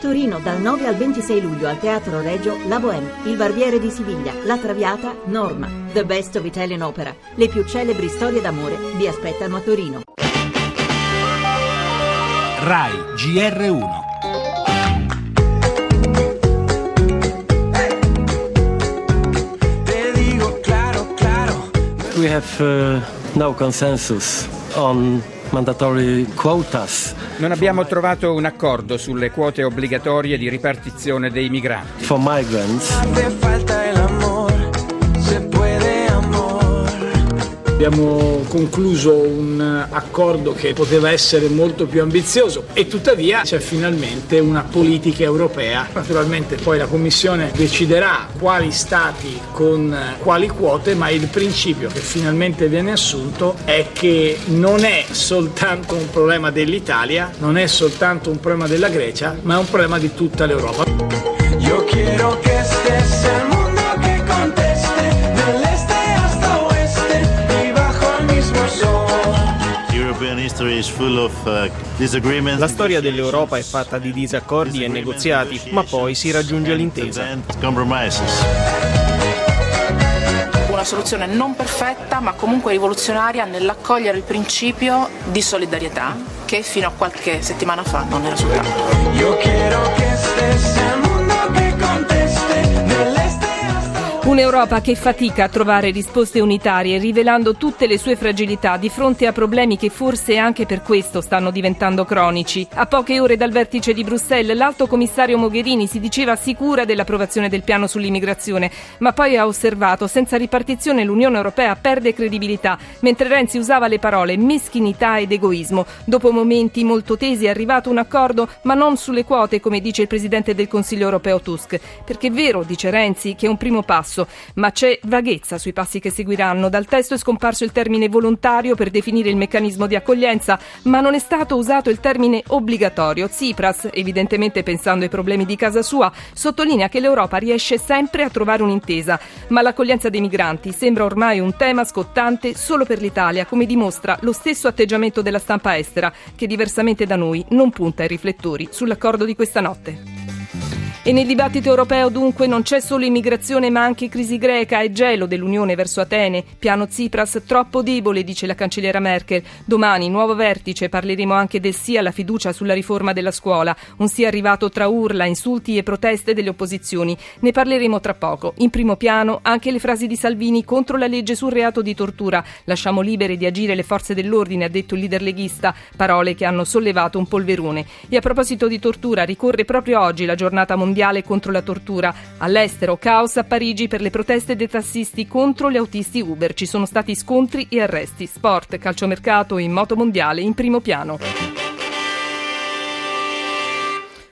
Torino dal 9 al 26 luglio al Teatro Regio La Bohème, Il Barbiere di Siviglia, La Traviata, Norma, The Best of Italian Opera. Le più celebri storie d'amore vi aspettano a Torino. RAI GR1 We have uh, no consensus on mandatory quotas Non abbiamo trovato un accordo sulle quote obbligatorie di ripartizione dei migranti. for migrants. Abbiamo concluso un accordo che poteva essere molto più ambizioso e tuttavia c'è finalmente una politica europea. Naturalmente poi la Commissione deciderà quali stati con quali quote, ma il principio che finalmente viene assunto è che non è soltanto un problema dell'Italia, non è soltanto un problema della Grecia, ma è un problema di tutta l'Europa. Yo quiero que estés el mundo La storia dell'Europa è fatta di disaccordi e negoziati, ma poi si raggiunge l'intesa. una soluzione non perfetta ma comunque rivoluzionaria nell'accogliere il principio di solidarietà che fino a qualche settimana fa non era sul Un'Europa che fatica a trovare risposte unitarie, rivelando tutte le sue fragilità di fronte a problemi che forse anche per questo stanno diventando cronici. A poche ore dal vertice di Bruxelles, l'alto commissario Mogherini si diceva sicura dell'approvazione del piano sull'immigrazione, ma poi ha osservato senza ripartizione l'Unione Europea perde credibilità, mentre Renzi usava le parole meschinità ed egoismo. Dopo momenti molto tesi è arrivato un accordo, ma non sulle quote, come dice il presidente del Consiglio europeo Tusk. Perché è vero, dice Renzi, che è un primo passo, ma c'è vaghezza sui passi che seguiranno. Dal testo è scomparso il termine volontario per definire il meccanismo di accoglienza, ma non è stato usato il termine obbligatorio. Tsipras, evidentemente pensando ai problemi di casa sua, sottolinea che l'Europa riesce sempre a trovare un'intesa, ma l'accoglienza dei migranti sembra ormai un tema scottante solo per l'Italia, come dimostra lo stesso atteggiamento della stampa estera, che diversamente da noi non punta i riflettori sull'accordo di questa notte. E nel dibattito europeo dunque non c'è solo immigrazione ma anche crisi greca e gelo dell'Unione verso Atene. Piano Tsipras troppo debole, dice la cancelliera Merkel. Domani, nuovo vertice, parleremo anche del sì alla fiducia sulla riforma della scuola. Un sì arrivato tra urla, insulti e proteste delle opposizioni. Ne parleremo tra poco. In primo piano anche le frasi di Salvini contro la legge sul reato di tortura. Lasciamo libere di agire le forze dell'ordine, ha detto il leader leghista. Parole che hanno sollevato un polverone. E a proposito di tortura, ricorre proprio oggi la giornata mondiale contro la tortura. All'estero, caos a Parigi per le proteste dei tassisti contro gli autisti Uber. Ci sono stati scontri e arresti. Sport, calciomercato e moto mondiale in primo piano.